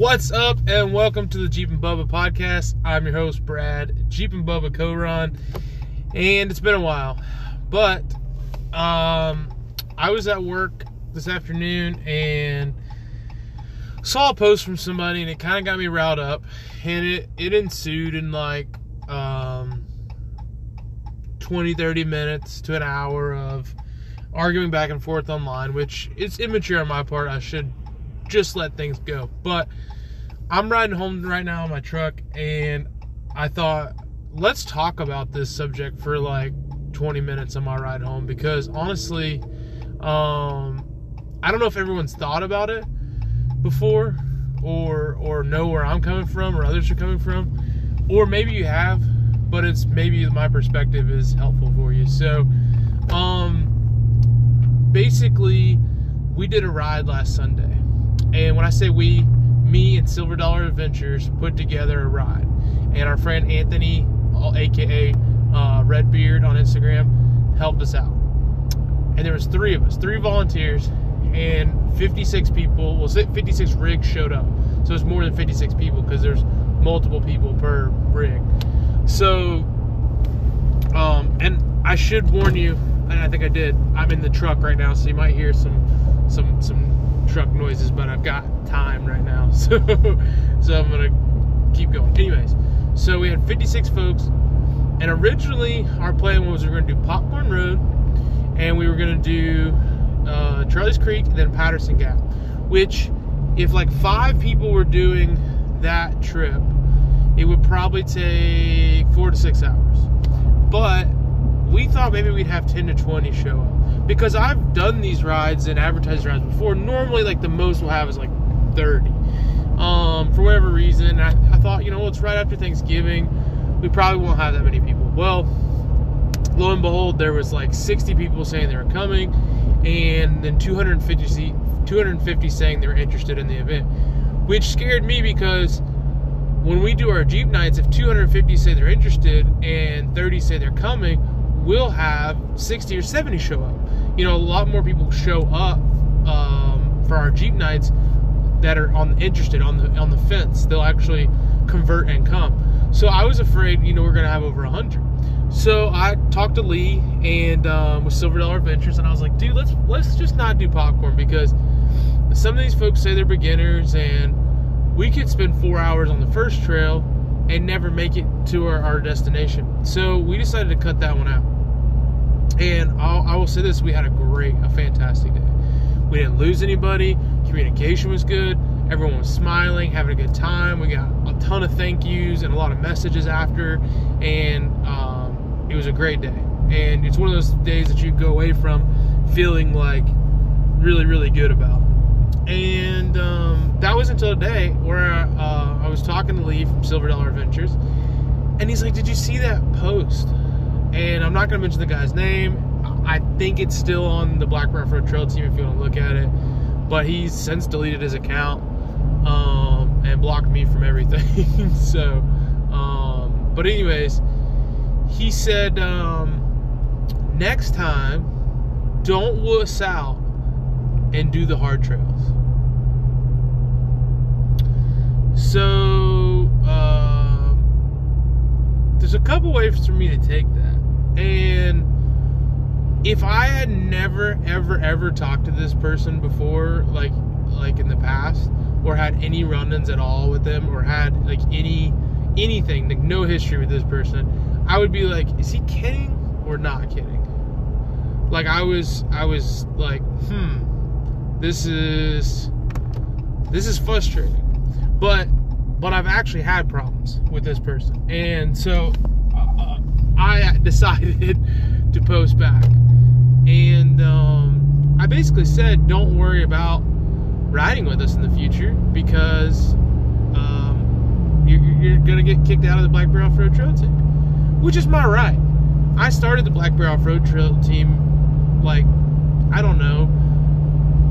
What's up, and welcome to the Jeepin' Bubba podcast. I'm your host, Brad, Jeepin' Bubba co run, and it's been a while, but um, I was at work this afternoon and saw a post from somebody, and it kind of got me riled up, and it, it ensued in like um, 20, 30 minutes to an hour of arguing back and forth online, which is immature on my part. I should just let things go. But I'm riding home right now in my truck, and I thought, let's talk about this subject for like 20 minutes on my ride home because honestly, um, I don't know if everyone's thought about it before or or know where I'm coming from or others are coming from, or maybe you have, but it's maybe my perspective is helpful for you. So, um, basically, we did a ride last Sunday and when I say we, me and Silver Dollar Adventures put together a ride. And our friend Anthony, aka uh, Redbeard on Instagram, helped us out. And there was three of us, three volunteers, and 56 people. Well, 56 rigs showed up, so it's more than 56 people because there's multiple people per rig. So, um, and I should warn you, and I think I did. I'm in the truck right now, so you might hear some, some, some truck noises, but I've got time right now, so so I'm gonna keep going. Anyways, so we had 56 folks, and originally our plan was we are gonna do Popcorn Road, and we were gonna do uh, Charlie's Creek, and then Patterson Gap, which if like five people were doing that trip, it would probably take four to six hours. But we thought maybe we'd have 10 to 20 show up because I've done these rides and advertised rides before. Normally, like the most we'll have is like 30. Um, for whatever reason, I, I thought, you know, it's right after Thanksgiving. We probably won't have that many people. Well, lo and behold, there was like 60 people saying they were coming, and then 250, 250 saying they were interested in the event, which scared me because when we do our Jeep nights, if 250 say they're interested and 30 say they're coming, we'll have 60 or 70 show up. You know, a lot more people show up um, for our Jeep nights that are on interested on the on the fence. They'll actually convert and come. So I was afraid, you know, we're gonna have over hundred. So I talked to Lee and um, with Silver Dollar Adventures, and I was like, dude, let's let's just not do popcorn because some of these folks say they're beginners, and we could spend four hours on the first trail and never make it to our, our destination. So we decided to cut that one out. And I'll, I will say this: we had a great, a fantastic day. We didn't lose anybody. Communication was good. Everyone was smiling, having a good time. We got a ton of thank yous and a lot of messages after, and um, it was a great day. And it's one of those days that you go away from feeling like really, really good about. And um, that was until today where uh, I was talking to Lee from Silver Dollar Adventures, and he's like, "Did you see that post?" And I'm not going to mention the guy's name. I think it's still on the Black Rock Road Trail team if you want to look at it, but he's since deleted his account um, and blocked me from everything. so, um, but anyways, he said um, next time, don't wuss out and do the hard trails. So, uh, there's a couple ways for me to take that. And if I had never, ever, ever talked to this person before, like like in the past, or had any run-ins at all with them, or had like any anything, like no history with this person, I would be like, is he kidding or not kidding? Like I was I was like, hmm, this is this is frustrating. But but I've actually had problems with this person. And so I decided to post back. And um, I basically said, don't worry about riding with us in the future because um, you're, you're going to get kicked out of the Black Bear Off Road Trail team, which is my right. I started the Black Bear Off Road Trail team like, I don't know,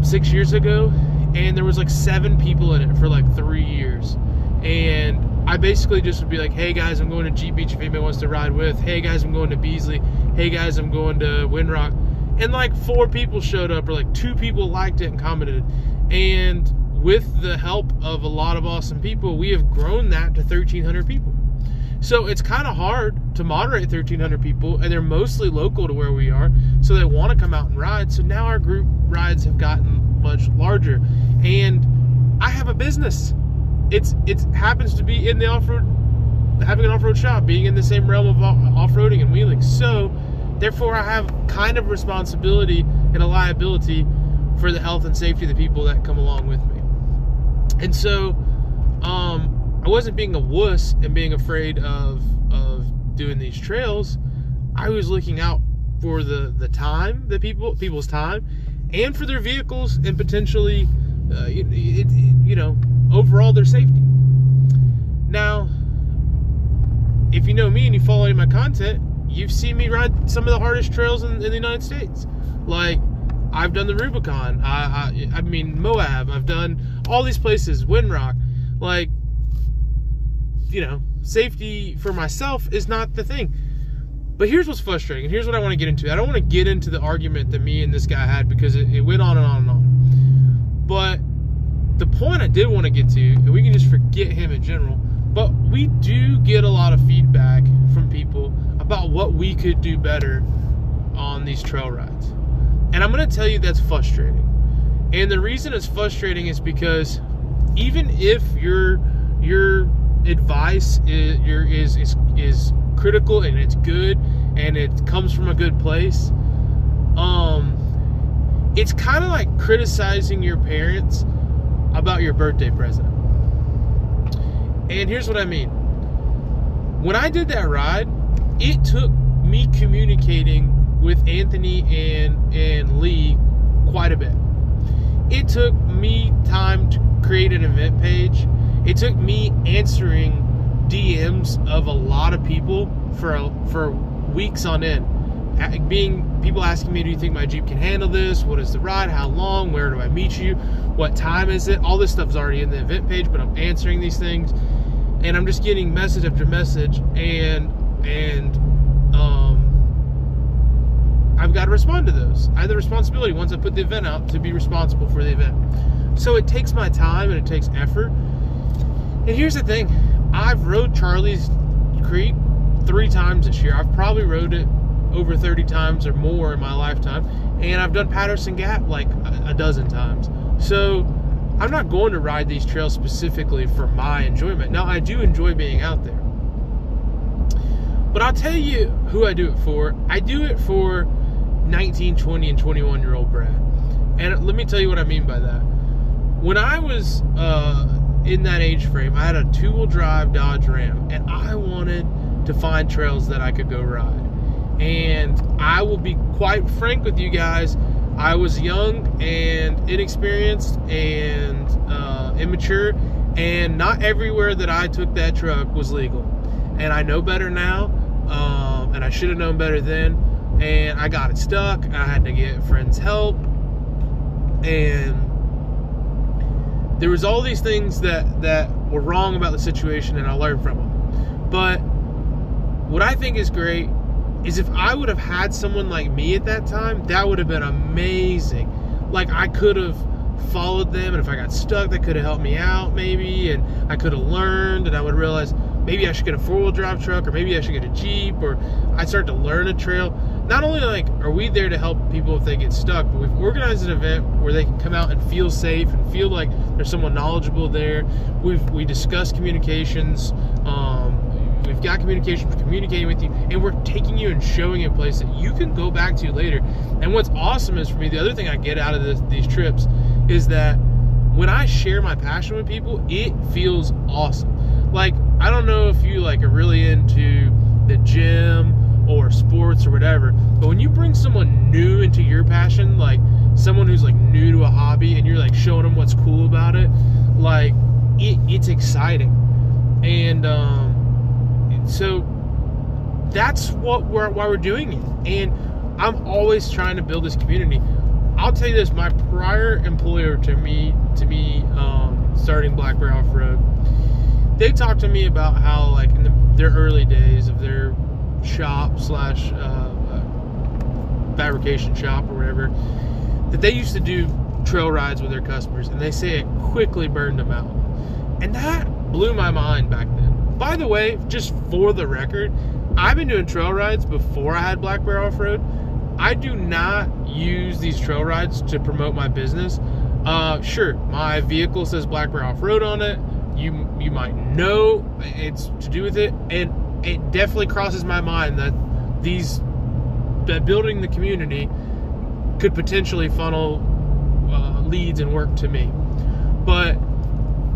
six years ago, and there was like seven people in it for like three years. And I basically just would be like, hey guys, I'm going to Jeep Beach if anybody wants to ride with. Hey guys, I'm going to Beasley. Hey guys, I'm going to Windrock. And like four people showed up, or like two people liked it and commented. And with the help of a lot of awesome people, we have grown that to 1,300 people. So it's kind of hard to moderate 1,300 people, and they're mostly local to where we are, so they want to come out and ride. So now our group rides have gotten much larger, and I have a business. It's it happens to be in the off road, having an off road shop, being in the same realm of off roading and wheeling. So therefore, I have kind of responsibility and a liability for the health and safety of the people that come along with me. And so, um, I wasn't being a wuss and being afraid of of doing these trails. I was looking out for the the time, the people people's time, and for their vehicles and potentially, uh, it, it, you know, overall their safety. Now, if you know me and you follow my content, you've seen me ride some of the hardest trails in, in the United States. Like I've done the Rubicon. I, I, I mean Moab. I've done all these places. Windrock. Like, you know, safety for myself is not the thing. But here's what's frustrating, and here's what I want to get into. I don't want to get into the argument that me and this guy had because it, it went on and on and on. But the point I did want to get to, and we can just forget him in general, but we do get a lot of feedback from people about what we could do better on these trail rides. And I'm going to tell you that's frustrating. And the reason it's frustrating is because even if your your advice is your is is is critical and it's good and it comes from a good place, um it's kind of like criticizing your parents about your birthday present. And here's what I mean. When I did that ride, it took me communicating with Anthony and and Lee quite a bit. It took me time to create an event page. It took me answering DMs of a lot of people for for weeks on end. Being people asking me, "Do you think my Jeep can handle this? What is the ride? How long? Where do I meet you? What time is it?" All this stuff is already in the event page, but I'm answering these things, and I'm just getting message after message, and and um, I've got to respond to those. I have the responsibility once I put the event out to be responsible for the event. So it takes my time and it takes effort. And here's the thing I've rode Charlie's Creek three times this year. I've probably rode it over 30 times or more in my lifetime. And I've done Patterson Gap like a dozen times. So I'm not going to ride these trails specifically for my enjoyment. Now, I do enjoy being out there. But I'll tell you who I do it for. I do it for 19, 20, and 21 year old Brad. And let me tell you what I mean by that. When I was uh, in that age frame, I had a two wheel drive Dodge Ram, and I wanted to find trails that I could go ride. And I will be quite frank with you guys. I was young and inexperienced and uh, immature, and not everywhere that I took that truck was legal. And I know better now, um, and I should have known better then and I got it stuck. I had to get friends' help, and there was all these things that that were wrong about the situation, and I learned from them. But what I think is great is if I would have had someone like me at that time, that would have been amazing. Like I could have followed them, and if I got stuck, they could have helped me out, maybe, and I could have learned, and I would realize maybe I should get a four wheel drive truck, or maybe I should get a Jeep, or I start to learn a trail not only like are we there to help people if they get stuck, but we've organized an event where they can come out and feel safe and feel like there's someone knowledgeable there. We've we discuss communications. Um, we've got communication for communicating with you, and we're taking you and showing you a place that you can go back to later. And what's awesome is for me, the other thing I get out of this, these trips is that when I share my passion with people, it feels awesome. Like I don't know if you like are really into the gym or sports or whatever. But when you bring someone new into your passion, like someone who's like new to a hobby and you're like showing them what's cool about it, like it, it's exciting. And um, so that's what we're why we're doing it. And I'm always trying to build this community. I'll tell you this: my prior employer to me, to me, um, starting Black Bear Off Road, they talked to me about how, like in the, their early days of their shop slash uh, uh, fabrication shop or whatever that they used to do trail rides with their customers, and they say it quickly burned them out. And that blew my mind back then. By the way, just for the record, I've been doing trail rides before I had Black Bear Off Road. I do not use these trail rides to promote my business. Uh, sure, my vehicle says Black Bear Off Road on it. You you might know it's to do with it, and it definitely crosses my mind that these that building the community could potentially funnel uh, leads and work to me. But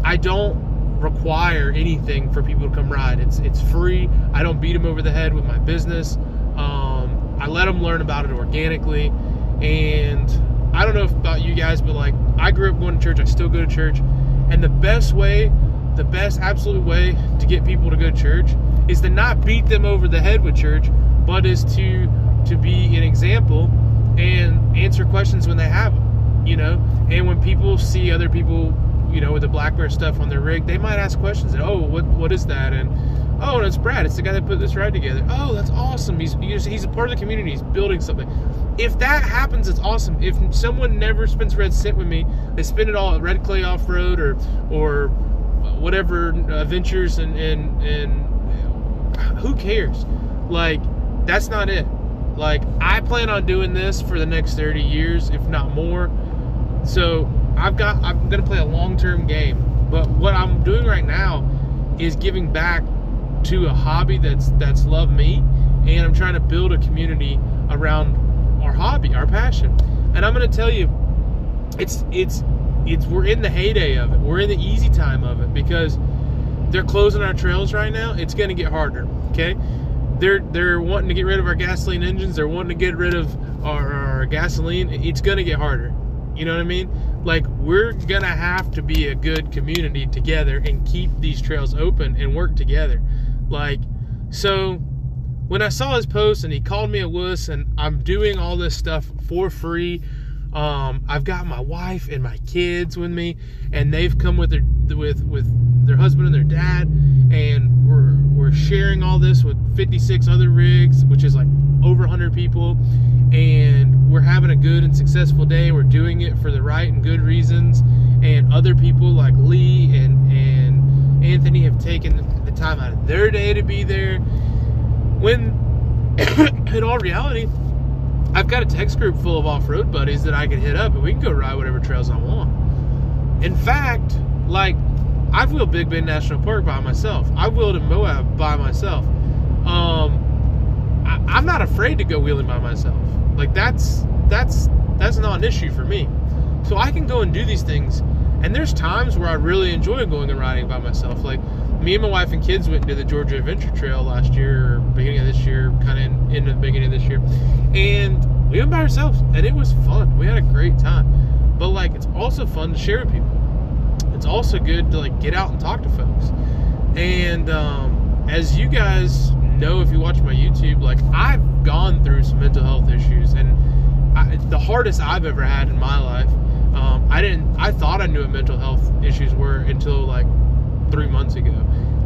I don't require anything for people to come ride. It's it's free. I don't beat them over the head with my business. Um, I let them learn about it organically, and I don't know about you guys, but like I grew up going to church. I still go to church, and the best way, the best absolute way to get people to go to church is to not beat them over the head with church, but is to to be an example and answer questions when they have them. You know, and when people see other people, you know, with the black bear stuff on their rig, they might ask questions. And, oh, what what is that? And oh, it's Brad. It's the guy that put this ride together. Oh, that's awesome. He's he's, a part of the community. He's building something if that happens, it's awesome. If someone never spends red cent with me, they spend it all at Red Clay Off Road or or whatever uh, ventures and and and who cares? Like that's not it. Like I plan on doing this for the next 30 years, if not more. So I've got I'm gonna play a long term game. But what I'm doing right now is giving back to a hobby that's that's loved me, and I'm trying to build a community around our hobby, our passion. And I'm to tell you, it's it's it's we're in the heyday of it. We're in the easy time of it because they're closing our trails right now. It's to get harder. Okay, they're they're wanting to get rid of our gasoline engines. They're wanting to get rid of our, our gasoline. It's going to get harder. You know what I mean? Like we're gonna have to be a good community together and keep these trails open and work together. Like so when I saw his post and he called me a wuss, and I'm doing all this stuff for free. Um, I've got my wife and my kids with me, and they've come with their with with their husband and their dad, and we're we're sharing all this with 56 other rigs, which is like over 100 people, and we're having a good and successful day. We're doing it for the right and good reasons, and other people like Lee and and Anthony have taken the time out of their day to be there when, in all reality, I've got a text group full of off road buddies that I can hit up and we can go ride whatever trails I want. In fact, like, I've wheeled Big Bend National Park by myself. I've wheeled in Moab by myself. Um, I'm not afraid to go wheeling by myself. Like that's that's that's not an issue for me. So I can go and do these things. And there's times where I really enjoy going and riding by myself. Like me and my wife and kids went to the Georgia Adventure Trail last year, or beginning of this year, kind of in, in the beginning of this year, and we went by ourselves, and it was fun. We had a great time. But like, it's also fun to share with people. It's also good to like get out and talk to folks. And um, as you guys know, if you watch my YouTube, like I've gone through some mental health issues, and I, the hardest I've ever had in my life. Um, I didn't. I thought I knew what mental health issues were until like three months ago,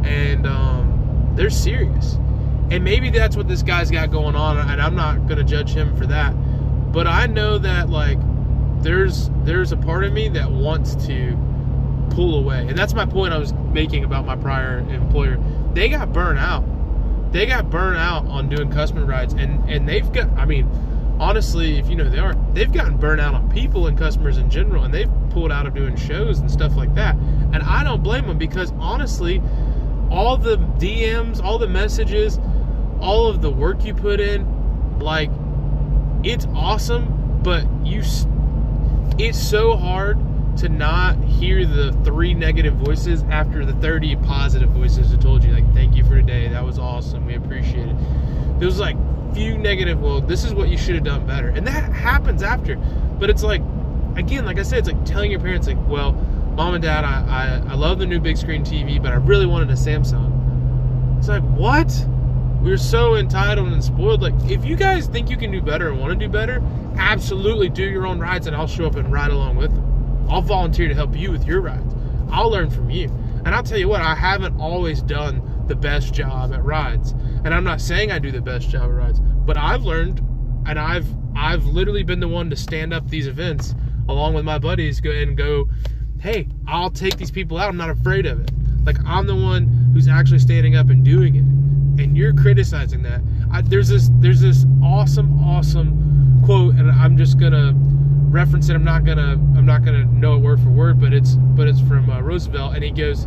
and um, they're serious. And maybe that's what this guy's got going on, and I'm not gonna judge him for that. But I know that like there's there's a part of me that wants to pull away, and that's my point I was making about my prior employer. They got burnt out. They got burnt out on doing customer rides, and and they've got. I mean, honestly, if you know they are, they've gotten burnt out on people and customers in general, and they've pulled out of doing shows and stuff like that. And I don't blame them because honestly, all the DMs, all the messages, all of the work you put in, like it's awesome, but you it's so hard to not hear the three negative voices after the 30 positive voices that told you like thank you for today that was awesome we appreciate it there was like few negative well this is what you should have done better and that happens after but it's like again like i said it's like telling your parents like well mom and dad, I, I, I love the new big screen TV, but I really wanted a Samsung. It's like, what? We're so entitled and spoiled. Like, if you guys think you can do better and want to do better, absolutely do your own rides and I'll show up and ride along with them. I'll volunteer to help you with your rides. I'll learn from you. And I'll tell you what, I haven't always done the best job at rides. And I'm not saying I do the best job at rides, but I've learned and I've I've literally been the one to stand up these events along with my buddies, go and go, hey, I'll take these people out. I'm not afraid of it. Like I'm the one who's actually standing up and doing it, and you're criticizing that. I, there's this there's this awesome awesome quote, and I'm just gonna reference it. I'm not gonna I'm not gonna know it word for word, but it's but it's from uh, Roosevelt, and he goes,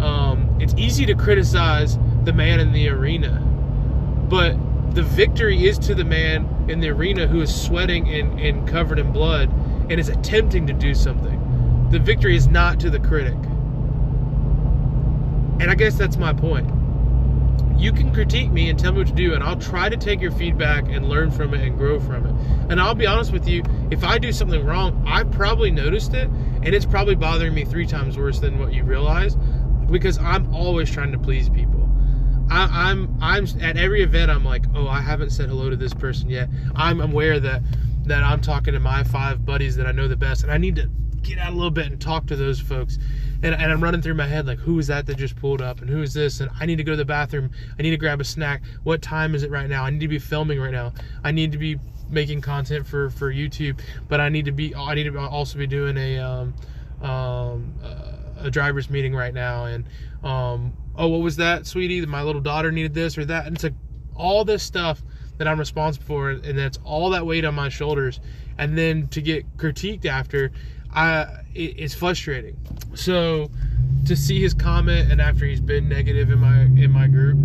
um, "It's easy to criticize the man in the arena, but the victory is to the man in the arena who is sweating and, and covered in blood and is attempting to do something. The victory is not to the critic." And I guess that's my point. You can critique me and tell me what to do, and I'll try to take your feedback and learn from it and grow from it. And I'll be honest with you, if I do something wrong, I probably noticed it, and it's probably bothering me three times worse than what you realize, because I'm always trying to please people. I, am I'm, I'm at every event. I'm like, oh, I haven't said hello to this person yet. I'm aware that that I'm talking to my five buddies that I know the best, and I need to get out a little bit and talk to those folks. And, and I'm running through my head like, who is that that just pulled up? And who is this? And I need to go to the bathroom. I need to grab a snack. What time is it right now? I need to be filming right now. I need to be making content for, for YouTube, but I need to be, I need to also be doing a, um, um, a driver's meeting right now. And, um, oh, what was that, sweetie? My little daughter needed this or that. And it's like all this stuff that I'm responsible for, and that's all that weight on my shoulders. And then to get critiqued after, I it, it's frustrating. So to see his comment and after he's been negative in my in my group,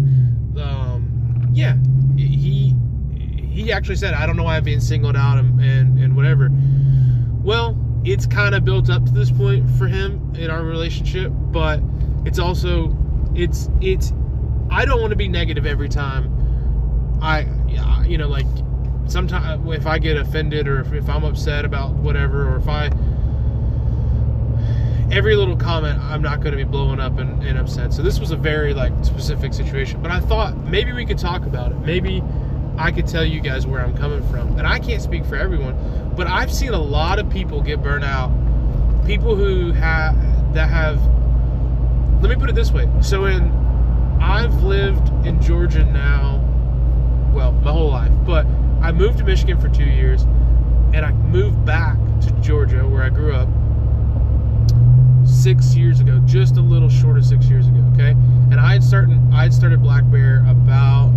um, yeah, he he actually said, I don't know why I'm being singled out and and, and whatever. Well, it's kind of built up to this point for him in our relationship, but it's also it's it's I don't want to be negative every time I you know like sometimes if I get offended or if, if I'm upset about whatever or if I every little comment I'm not going to be blowing up and, and upset. So this was a very like specific situation, but I thought maybe we could talk about it. Maybe I could tell you guys where I'm coming from. And I can't speak for everyone, but I've seen a lot of people get burnt out. People who have that have let me put it this way. So in I've lived in Georgia now well, my whole life, but I moved to Michigan for 2 years and I moved back to Georgia where I grew up six years ago, just a little short of six years ago. Okay, and I had started I had started Black Bear about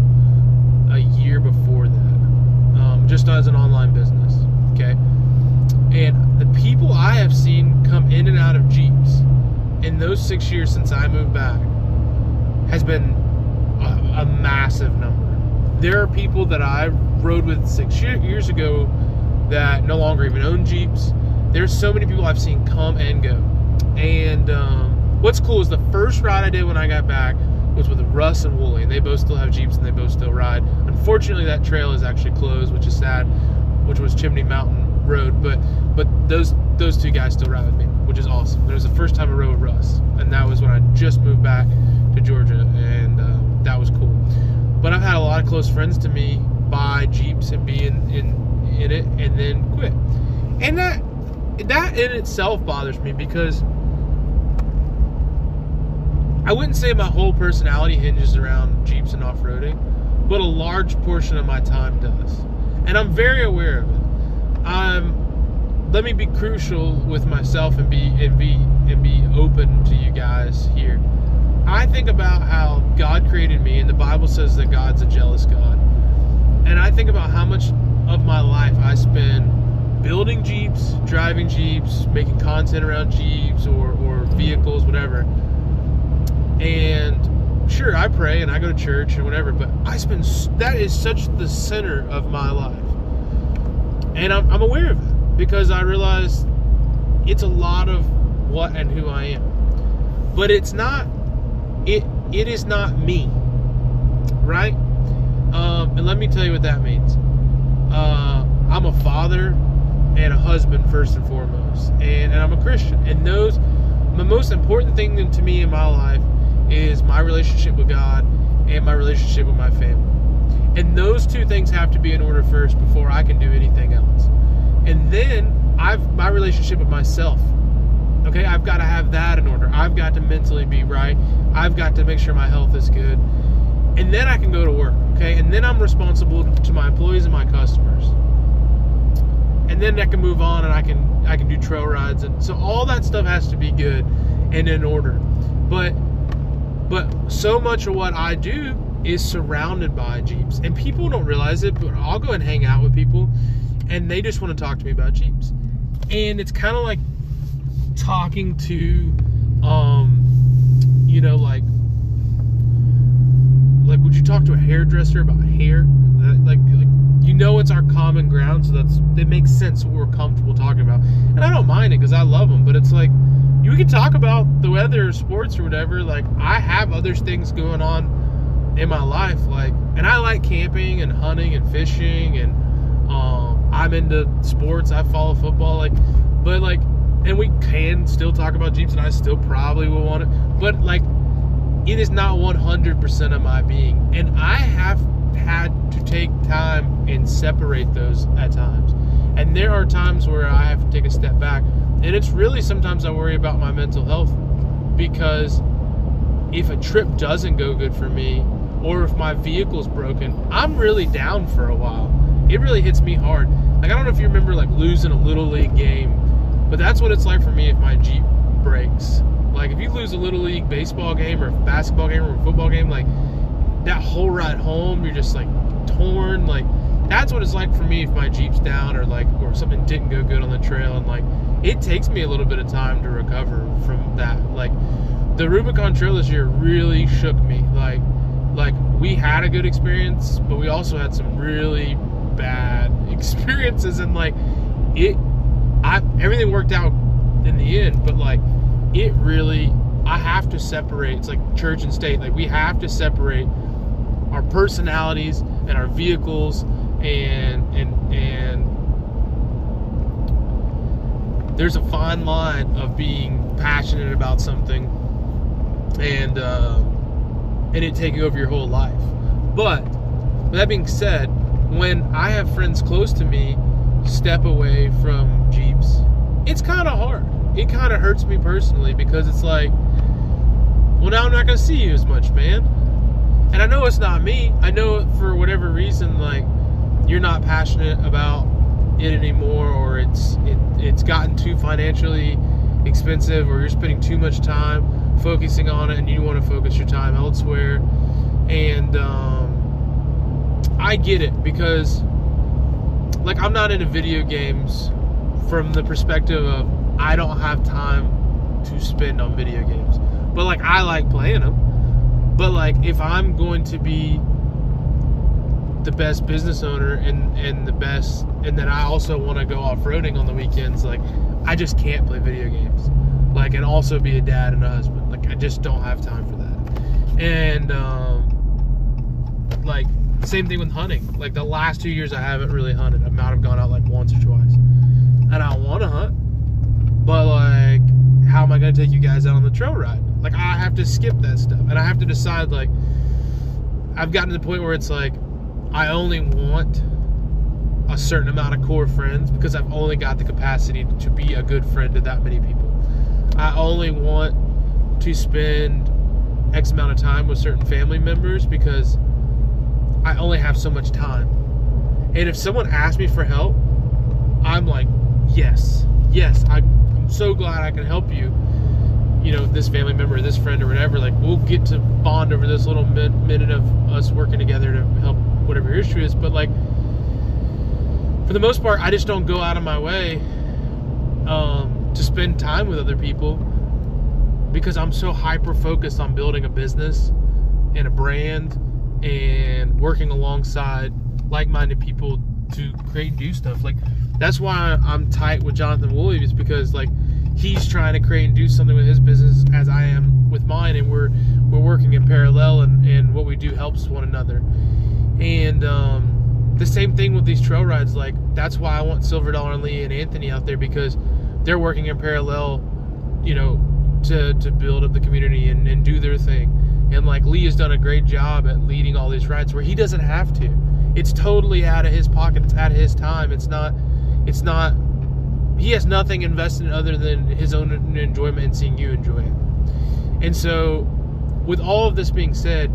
a year before that, um, just as an online business. Okay, and the people I have seen come in and out of Jeeps in those six years since I moved back has been a, a massive number. There are people that I rode with six years ago that no longer even own Jeeps. There's so many people I've seen come and go and um, what's cool is the first ride I did when I got back was with Russ and Wooly, and they both still have Jeeps and they both still ride. Unfortunately, that trail is actually closed, which is sad, which was Chimney Mountain Road. But but those those two guys still ride with me, which is awesome. It was the first time I rode with Russ, and that was when I just moved back to Georgia, and uh, that was cool. But I've had a lot of close friends to me buy Jeeps and be in, in in it, and then quit. And that that in itself bothers me because I wouldn't say my whole personality hinges around Jeeps and off-roading, but a large portion of my time does. And I'm very aware of it. I'm let me be crucial with myself and be and be and be open to you guys here. I think about how God created me and the Bible says that God's a jealous God. And I think about how much of my life I spend building Jeeps, driving Jeeps, making content around Jeeps or, or vehicles, whatever and sure, I pray and I go to church and whatever, but I spend that is such the center of my life. And I'm, I'm aware of it because I realize it's a lot of what and who I am. But it's not it it is not me. Right? Um, and let me tell you what that means. Uh, I'm a father and a husband first and foremost, and, and I'm a Christian. And those, the most important thing to me in my life is my relationship with God and my relationship with my family. And those two things have to be in order first before I can do anything else. And then I've my relationship with myself. Okay, I've got to have that in order. I've got to mentally be right. I've got to make sure my health is good. And then I can go to work. Okay, and then I'm responsible to my employees and my customers. and then I can move on and I can I can do trail rides and so all that stuff has to be good and in order. But but so much of what I do is surrounded by Jeeps. And people don't realize it, but I'll go and hang out with people and they just want to talk to me about Jeeps. And it's kind of like talking to um you know like like would you talk to a hairdresser about hair? Like, like you know it's our common ground, so that's it makes sense what we're comfortable talking about. And I don't mind it because I love them, but it's like you can talk about the weather, or sports, or whatever. Like I have other things going on in my life, like, and I like camping and hunting and fishing, and um, I'm into sports. I follow football, like, but like, and we can still talk about Jeeps, and I still probably will want it, but like, it is not 100% of my being, and I have had to take time and separate those at times. And there are times where I have to take a step back. And it's really sometimes I worry about my mental health because if a trip doesn't go good for me or if my vehicle's broken, I'm really down for a while. It really hits me hard. Like I don't know if you remember like losing a little league game, but that's what it's like for me if my Jeep breaks. Like if you lose a little league baseball game or a basketball game or a football game, like that whole ride home, you're just like torn. Like that's what it's like for me if my Jeep's down or like or something didn't go good on the trail and like it takes me a little bit of time to recover from that. Like the Rubicon Trail this year really shook me. Like like we had a good experience, but we also had some really bad experiences and like it I everything worked out in the end, but like it really I have to separate. It's like church and state. Like we have to separate our personalities and our vehicles and and and there's a fine line of being passionate about something and uh, and it taking over your whole life. But that being said, when I have friends close to me step away from Jeeps, it's kind of hard. It kind of hurts me personally because it's like, well, now I'm not going to see you as much, man. And I know it's not me. I know for whatever reason, like you're not passionate about it anymore, or it's it, it's gotten too financially expensive, or you're spending too much time focusing on it, and you want to focus your time elsewhere. And um, I get it because, like, I'm not into video games from the perspective of I don't have time to spend on video games, but like I like playing them but like, if I'm going to be the best business owner and and the best, and then I also want to go off roading on the weekends, like I just can't play video games. Like, and also be a dad and a husband. Like, I just don't have time for that. And um, like, same thing with hunting. Like the last two years, I haven't really hunted. I might have gone out like once or twice, and I want to hunt, but like, how am I going to take you guys out on the trail ride? Like I have to skip that stuff, and I have to decide. Like I've gotten to the point where it's like I only want a certain amount of core friends because I've only got the capacity to be a good friend to that many people. I only want to spend X amount of time with certain family members because I only have so much time. And if someone asks me for help, I'm like, yes, yes, I, I'm so glad I can help you you know this family member this friend or whatever like we'll get to bond over this little minute of us working together to help whatever your issue is but like for the most part i just don't go out of my way um, to spend time with other people because i'm so hyper focused on building a business and a brand and working alongside like-minded people to create do stuff like that's why i'm tight with jonathan williams because like he's trying to create and do something with his business as I am with mine, and we're we're working in parallel, and and what we do helps one another. And um, the same thing with these trail rides. Like that's why I want Silver Dollar and Lee and Anthony out there because they're working in parallel, you know, to to build up the community and, and do their thing. And like Lee has done a great job at leading all these rides where he doesn't have to. It's totally out of his pocket. It's out of his time. It's not. It's not he has nothing invested in other than his own enjoyment and seeing you enjoy it. And so, with all of this being said,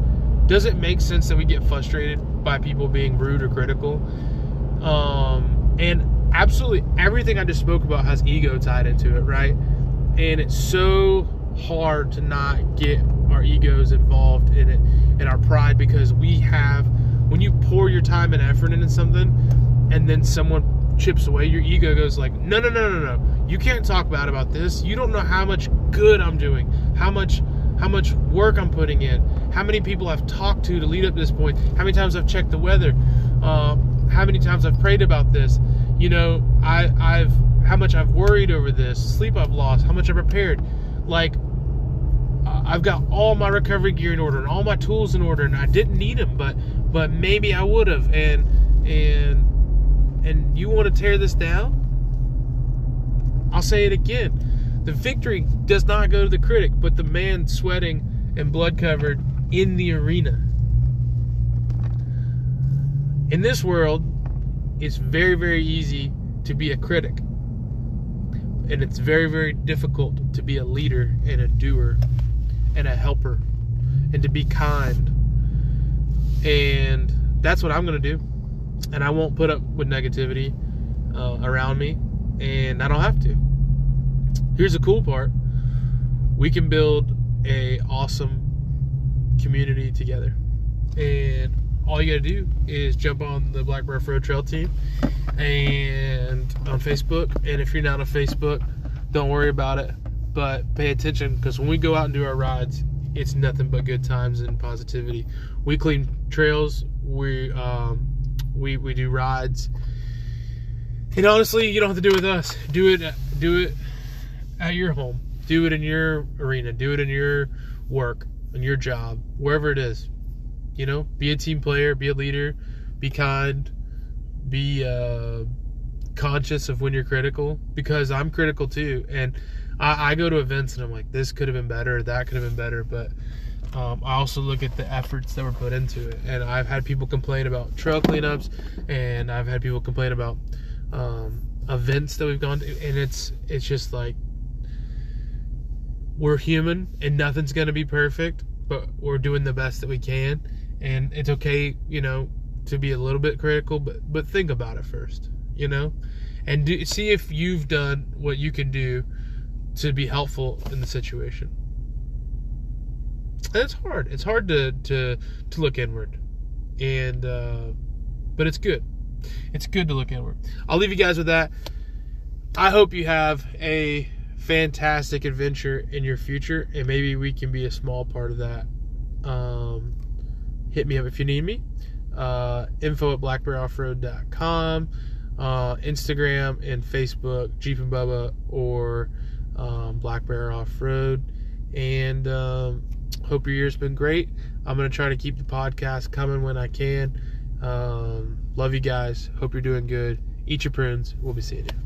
does it make sense that we get frustrated by people being rude or critical? Um, and absolutely everything I just spoke about has ego tied into it, right? And it's so hard to not get our egos involved in it and our pride because we have when you pour your time and effort into something and then someone chips away your ego goes like no no no no no you can't talk bad about this you don't know how much good i'm doing how much how much work i'm putting in how many people i've talked to to lead up to this point how many times i've checked the weather uh, how many times i've prayed about this you know i i've how much i've worried over this sleep i've lost how much i've prepared like I've got all my recovery gear in order and all my tools in order, and I didn't need them, but but maybe I would have. And and and you want to tear this down? I'll say it again. The victory does not go to the critic, but the man sweating and blood covered in the arena. In this world, it's very, very easy to be a critic. And it's very, very difficult to be a leader and a doer and a helper and to be kind. And that's what I'm going to do. And I won't put up with negativity uh, around me, and I don't have to. Here's the cool part we can build a awesome community together. And all you got to do is jump on the Black Bear Road Trail team and on Facebook. And if you're not on Facebook, don't worry about it but pay attention because when we go out and do our rides, it's nothing but good times and positivity. We clean trails, we um, we we do rides, and honestly, you don't have to do it with us. Do it do it at your home. Do it in your arena. Do it in your work, in your job, wherever it is. You know, be a team player, be a leader, be kind, be uh, conscious of when you're critical because I'm critical too, and I, I go to events and I'm like, this could have been better, that could have been better, but um, I also look at the efforts that were put into it. And I've had people complain about trail cleanups, and I've had people complain about um, events that we've gone to, and it's it's just like we're human, and nothing's gonna be perfect, but we're doing the best that we can, and it's okay, you know, to be a little bit critical, but but think about it first, you know, and do, see if you've done what you can do to be helpful in the situation. And it's hard. It's hard to to to look inward, and uh, but it's good. It's good to look inward. I'll leave you guys with that. I hope you have a fantastic adventure in your future, and maybe we can be a small part of that. Um, hit me up if you need me. Uh, info at blackbearoffroad.com, uh, Instagram and Facebook, Jeepin' Bubba, or um, Black Bear Off Road. And um, hope your year's been great. I'm going to try to keep the podcast coming when I can. Um, love you guys. Hope you're doing good. Eat your prunes. We'll be seeing you.